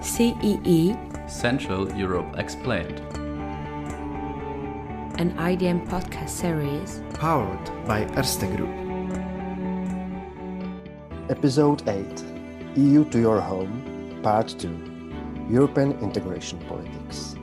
CEE, Central Europe Explained. an IDM podcast series. powered by Erste Group. Episode 8 EU to Your Home, Part 2 European Integration Politics.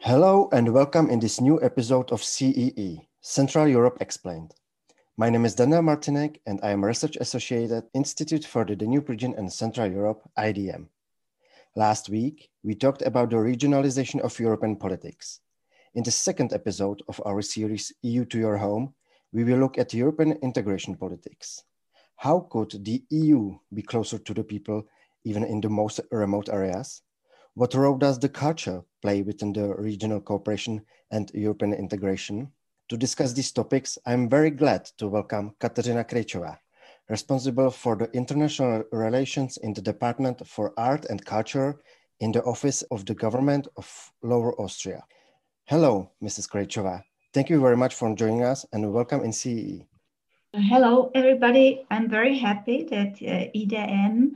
Hello and welcome in this new episode of CEE, Central Europe Explained. My name is Daniel Martinek and I am a Research Associate at Institute for the Danube Region and Central Europe, IDM. Last week, we talked about the regionalization of European politics. In the second episode of our series EU to Your Home, we will look at European integration politics. How could the EU be closer to the people, even in the most remote areas? What role does the culture play within the regional cooperation and European integration? To discuss these topics, I'm very glad to welcome Kateřina Krejčová, responsible for the international relations in the Department for Art and Culture in the Office of the Government of Lower Austria. Hello, Mrs. Krejčová. Thank you very much for joining us and welcome in. CEE. Hello, everybody. I'm very happy that uh, IDM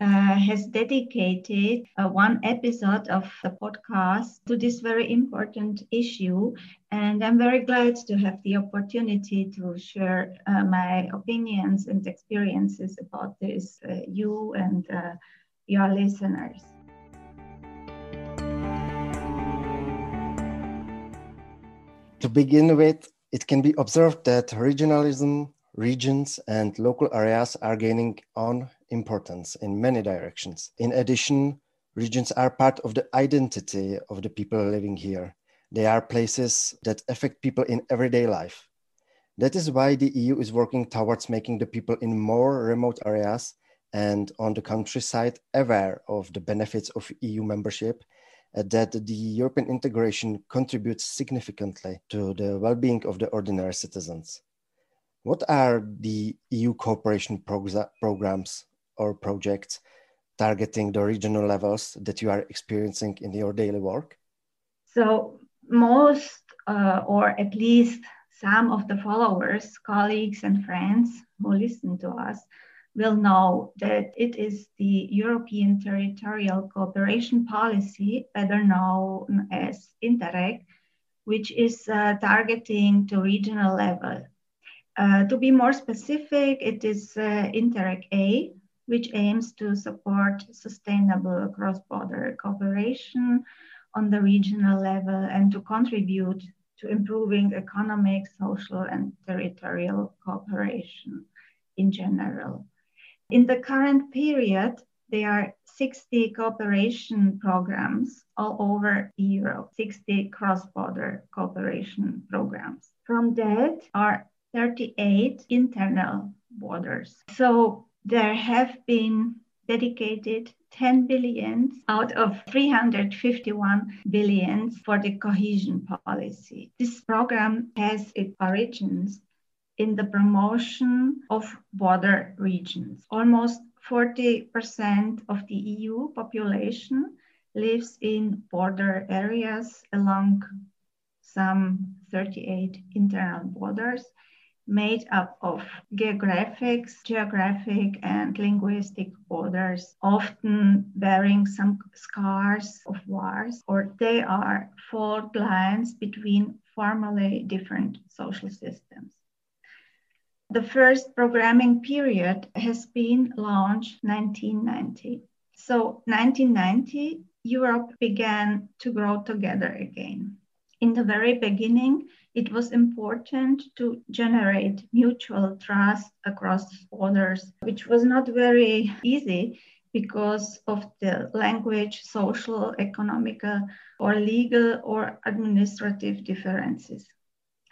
uh, has dedicated uh, one episode of the podcast to this very important issue. And I'm very glad to have the opportunity to share uh, my opinions and experiences about this, uh, you and uh, your listeners. To begin with, it can be observed that regionalism, regions, and local areas are gaining on importance in many directions. In addition, regions are part of the identity of the people living here. They are places that affect people in everyday life. That is why the EU is working towards making the people in more remote areas and on the countryside aware of the benefits of EU membership that the European integration contributes significantly to the well-being of the ordinary citizens. What are the EU cooperation programs or projects targeting the regional levels that you are experiencing in your daily work? So, most, uh, or at least some of the followers, colleagues, and friends who listen to us will know that it is the European Territorial Cooperation Policy, better known as Interreg, which is uh, targeting to regional level. Uh, to be more specific, it is uh, Interreg A, which aims to support sustainable cross-border cooperation on the regional level and to contribute to improving economic, social, and territorial cooperation in general. In the current period, there are 60 cooperation programs all over Europe, 60 cross border cooperation programs. From that are 38 internal borders. So there have been dedicated 10 billions out of 351 billions for the cohesion policy. This program has its origins in the promotion of border regions. Almost 40% of the EU population lives in border areas along some 38 internal borders made up of geographics, geographic and linguistic borders, often bearing some scars of wars, or they are fault lines between formally different social systems. The first programming period has been launched 1990. So 1990, Europe began to grow together again. In the very beginning, it was important to generate mutual trust across borders, which was not very easy because of the language, social, economical, or legal or administrative differences.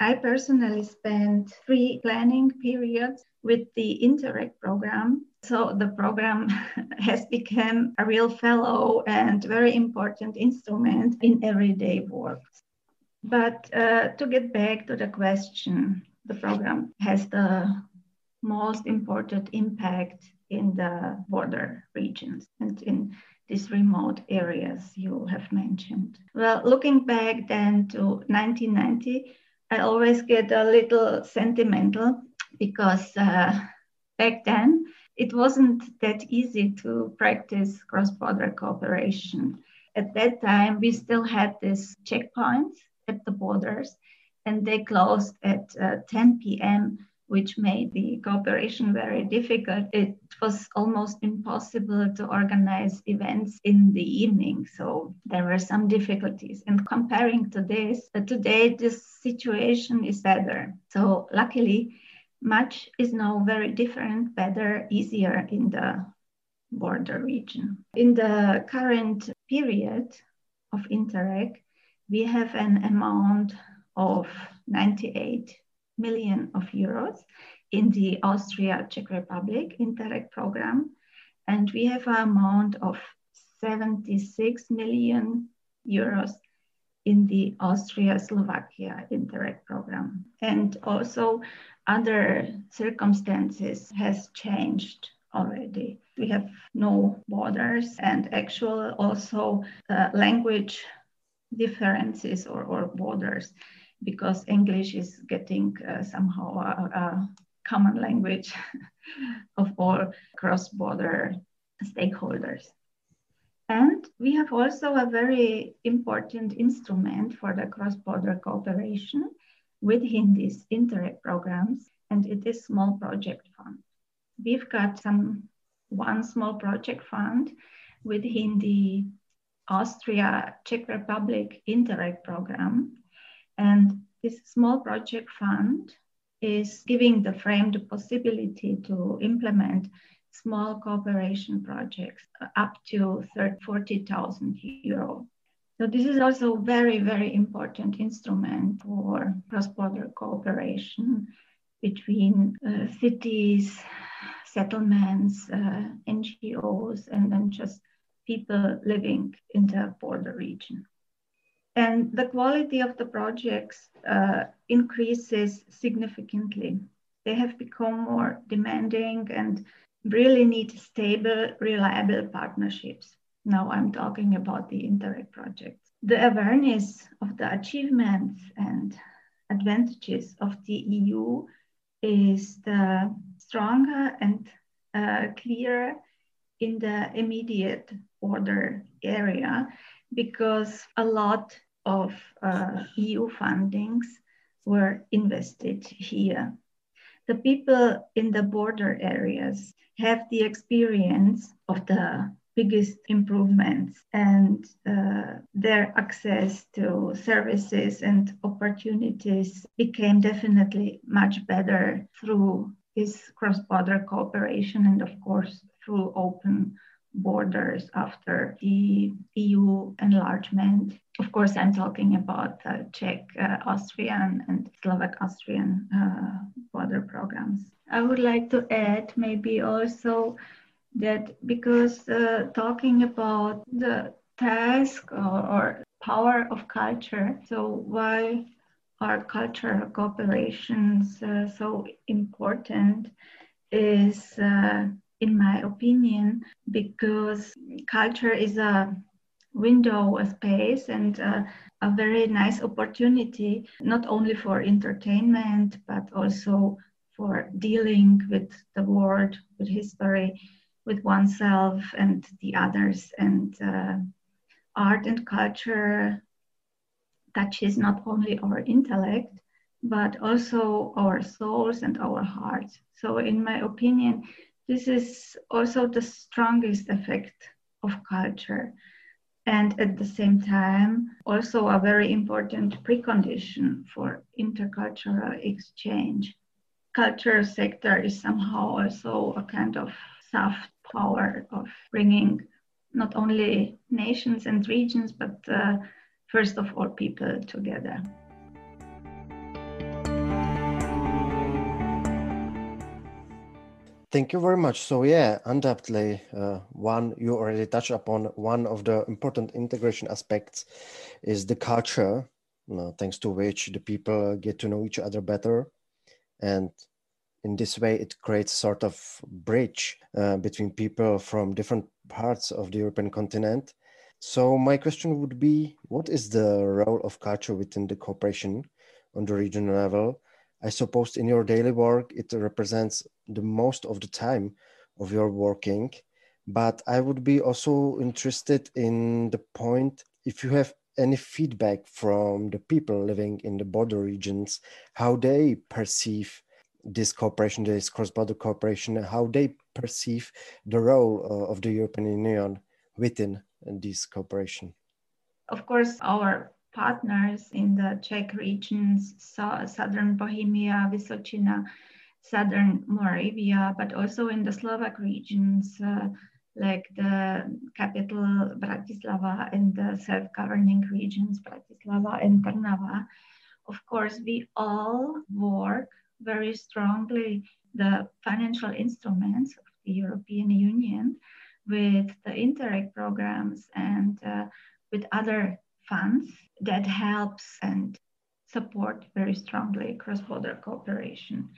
I personally spent three planning periods with the Interreg program. So the program has become a real fellow and very important instrument in everyday work. But uh, to get back to the question, the program has the most important impact in the border regions and in these remote areas you have mentioned. Well, looking back then to 1990, I always get a little sentimental because uh, back then it wasn't that easy to practice cross border cooperation. At that time, we still had these checkpoints at the borders, and they closed at uh, 10 p.m which made the cooperation very difficult. It was almost impossible to organize events in the evening. So there were some difficulties. And comparing to this, uh, today this situation is better. So luckily, much is now very different, better, easier in the border region. In the current period of Interreg, we have an amount of 98 million of euros in the Austria Czech Republic Interreg program. And we have an amount of 76 million euros in the Austria Slovakia Interreg program. And also other circumstances has changed already. We have no borders and actual also uh, language differences or, or borders because English is getting uh, somehow a, a, common language of all cross-border stakeholders. And we have also a very important instrument for the cross-border cooperation within these Interreg programs, and it is Small Project Fund. We've got some one small project fund within the Austria Czech Republic Interreg program and this small project fund is giving the frame the possibility to implement small cooperation projects up to 40,000 euro. So this is also very, very important instrument for cross-border cooperation between uh, cities, settlements, uh, NGOs, and then just people living in the border region and the quality of the projects uh, increases significantly. They have become more demanding and really need stable, reliable partnerships. Now I'm talking about the Interreg projects. The awareness of the achievements and advantages of the EU is the stronger and uh, clearer in the immediate border area because a lot of uh, EU fundings were invested here. The people in the border areas have the experience of the biggest improvements and uh, their access to services and opportunities became definitely much better through this cross-border cooperation and of course through open borders after the EU enlargement. Of course, I'm talking about uh, Czech, uh, Austrian, and Slovak Austrian uh, border programs. I would like to add maybe also that because uh, talking about the task or, or, power of culture, so why are cultural cooperations uh, so important is uh, in my opinion, because culture is a window, a space, and uh, a very nice opportunity, not only for entertainment, but also for dealing with the world, with history, with oneself and the others. And uh, art and culture touches not only our intellect, but also our souls and our hearts. So, in my opinion, this is also the strongest effect of culture. And at the same time also a very important precondition for intercultural exchange. Culture sector is somehow also a kind of soft power of bringing not only nations and regions but uh, first of all people together Thank you very much. So yeah, undoubtedly, uh, one you already touched upon. One of the important integration aspects is the culture, thanks to which the people get to know each other better, and in this way, it creates sort of bridge uh, between people from different parts of the European continent. So my question would be, what is the role of culture within the cooperation on the regional level? I suppose in your daily work, it represents the most of the time of your working. But I would be also interested in the point if you have any feedback from the people living in the border regions, how they perceive this cooperation, this cross-border cooperation, how they perceive the role uh, of the European Union within this cooperation. Of course, our partners in the Czech regions, so southern Bohemia, Vysočina, southern Moravia, but also in the Slovak regions, uh, like the capital Bratislava and the self-governing regions Bratislava and Trnava. Of course, we all work very strongly the financial instruments of the European Union with the Interreg programs and uh, with other funds that helps and support very strongly cross-border cooperation.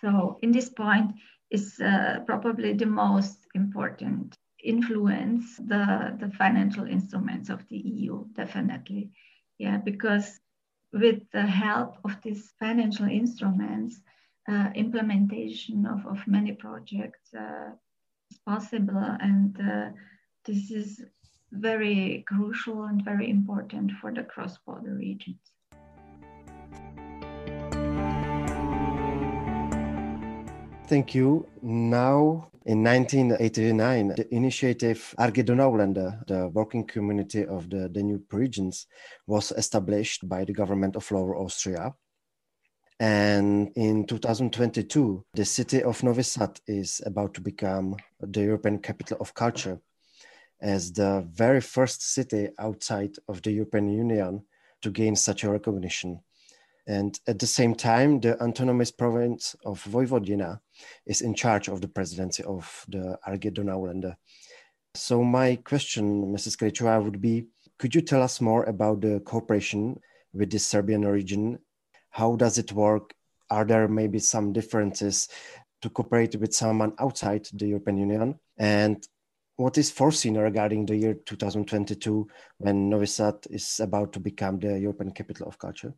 So in this point is uh, probably the most important influence the, the financial instruments of the EU, definitely. Yeah, because with the help of these financial instruments, uh, implementation of, of many projects uh, is possible. And uh, this is very crucial and very important for the cross-border regions. Thank you. Now, in 1989, the initiative ARGE Donauländer, the working community of the Danube regions, was established by the government of Lower Austria. And in 2022, the city of Novi Sad is about to become the European capital of culture as the very first city outside of the European Union to gain such a recognition. And at the same time, the autonomous province of Vojvodina is in charge of the presidency of the ARGE Donauländer. So my question, Mrs. Krejčová, would be, could you tell us more about the cooperation with the Serbian region? How does it work? Are there maybe some differences to cooperate with someone outside the European Union? And what is foreseen regarding the year 2022 when Novi Sad is about to become the European capital of culture?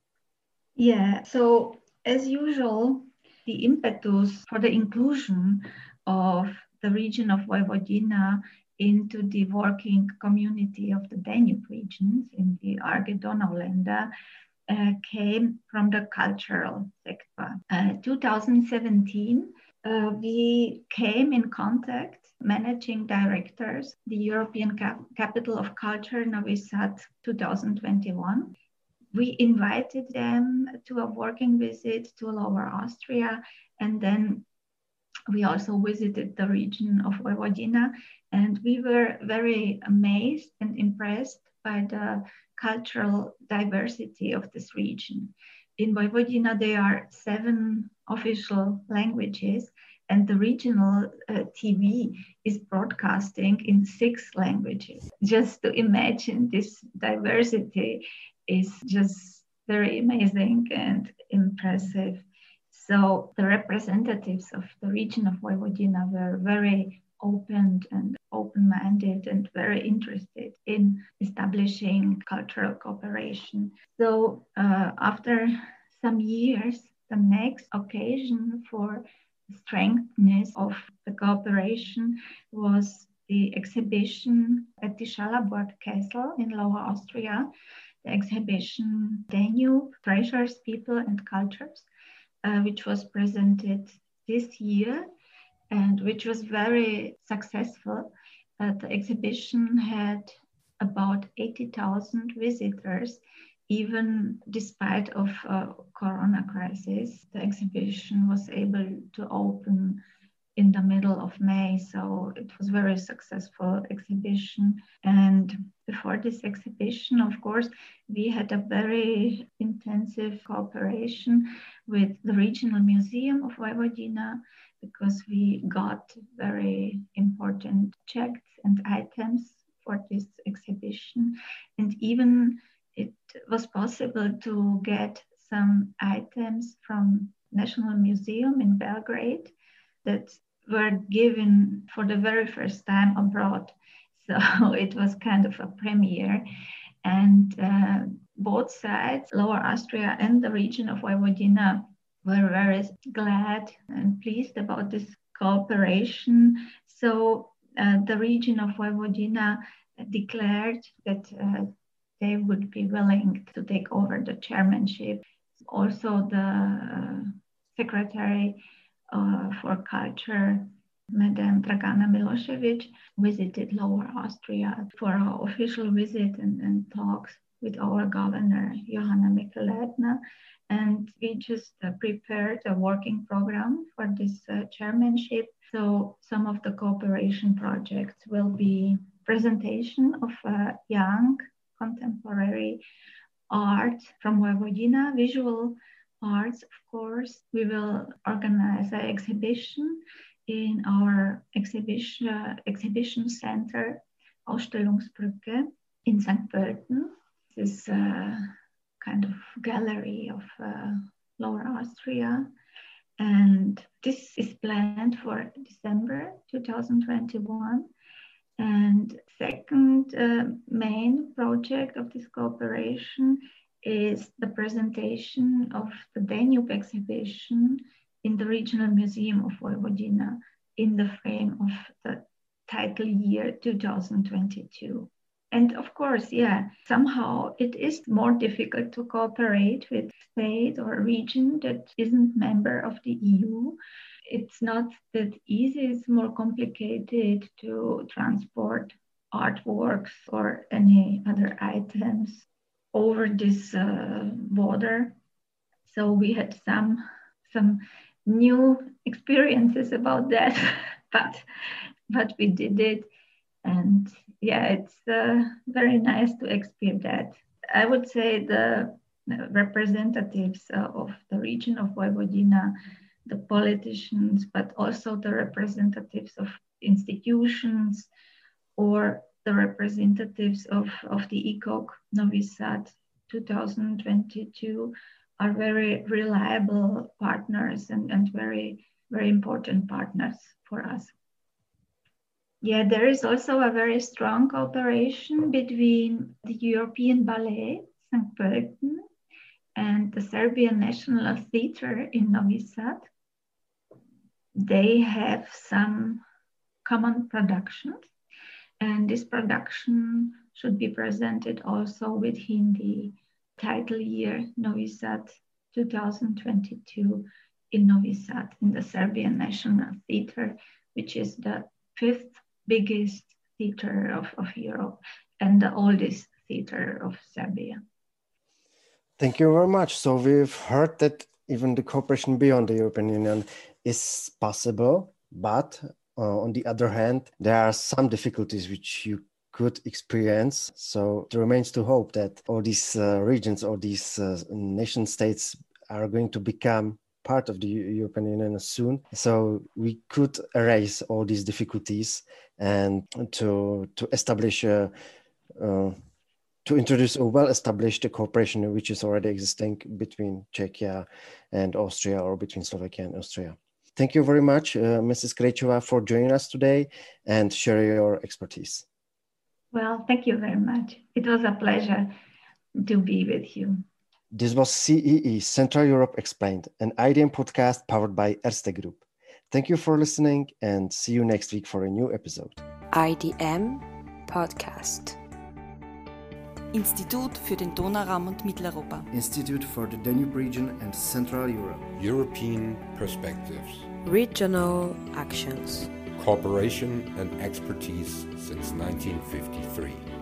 Yeah, so as usual, the impetus for the inclusion of the region of Vojvodina into the working community of the Danube regions in the ARGE Donauländer uh, came from the cultural sector. Uh, 2017, uh, we came in contact managing directors, the European Cap- Capital of Culture Novi Sad 2021 we invited them to a working visit to Lower Austria, and then we also visited the region of Vojvodina, and we were very amazed and impressed by the cultural diversity of this region. In Vojvodina, there are seven official languages, and the regional uh, TV is broadcasting in six languages. Just to imagine this diversity is just very amazing and impressive. So the representatives of the region of Vojvodina were very open and open-minded and very interested in establishing cultural cooperation. So uh, after some years, the next occasion for strengthness of the cooperation was the exhibition at the Schallaburg Castle in Lower Austria the exhibition Danube, Treasures, People and Cultures, uh, which was presented this year and which was very successful. Uh, the exhibition had about 80,000 visitors, even despite of uh, corona crisis. The exhibition was able to open in the middle of May. So it was very successful exhibition. And before this exhibition, of course, we had a very intensive cooperation with the Regional Museum of Vojvodina because we got very important checks and items for this exhibition. And even it was possible to get some items from National Museum in Belgrade that were given for the very first time abroad. So it was kind of a premiere. And uh, both sides, Lower Austria and the region of Vojvodina, were very glad and pleased about this cooperation. So uh, the region of Vojvodina declared that uh, they would be willing to take over the chairmanship. Also, the uh, secretary uh, for culture, Madame Dragana Milosevic, visited Lower Austria for our official visit and, and talks with our governor, Johanna Mikl-Leitner. And we just uh, prepared a working program for this uh, chairmanship. So some of the cooperation projects will be presentation of uh, young contemporary art from Vojvodina, visual arts, of course. We will organize an exhibition in our exhibition, uh, exhibition center, Ausstellungsbrücke in St. Pölten. This is a kind of gallery of uh, Lower Austria. And this is planned for December 2021. And second uh, main project of this cooperation is the presentation of the Danube exhibition in the Regional Museum of Vojvodina in the frame of the title year 2022. And of course, yeah, somehow it is more difficult to cooperate with state or region that isn't member of the EU. It's not that easy, it's more complicated to transport artworks or any other items over this uh, border. So we had some some new experiences about that, but but we did it, and yeah, it's uh, very nice to experience that. I would say the representatives uh, of the region of Vojvodina, the politicians, but also the representatives of institutions or the representatives of, of the ECOC Novi Sad 2022 are very reliable partners and, and very, very important partners for us. Yeah, there is also a very strong cooperation between the European Ballet, St. Pölten, and the Serbian National Theatre in Novi Sad. They have some common productions, and this production should be presented also within the title year Novi Sad 2022 in Novi Sad in the Serbian National Theatre, which is the fifth biggest theater of, of Europe and the oldest theater of Serbia. Thank you very much. So we've heard that even the cooperation beyond the European Union is possible, but uh, on the other hand, there are some difficulties which you could experience. So it remains to hope that all these uh, regions or these uh, nation states are going to become part of the European Union soon. So we could erase all these difficulties and to to establish a, uh, to introduce a well-established cooperation which is already existing between Czechia and Austria or between Slovakia and Austria. Thank you very much, uh, Mrs. Krejčová, for joining us today and sharing your expertise. Well, thank you very much. It was a pleasure to be with you. This was CEE, Central Europe Explained, an IDM podcast powered by Erste Group. Thank you for listening and see you next week for a new episode. IDM Podcast. Institut für den Donauraum und Mitteleuropa. Institute for the Danube Region and Central Europe. European Perspectives. Regional Actions. Cooperation and expertise since 1953.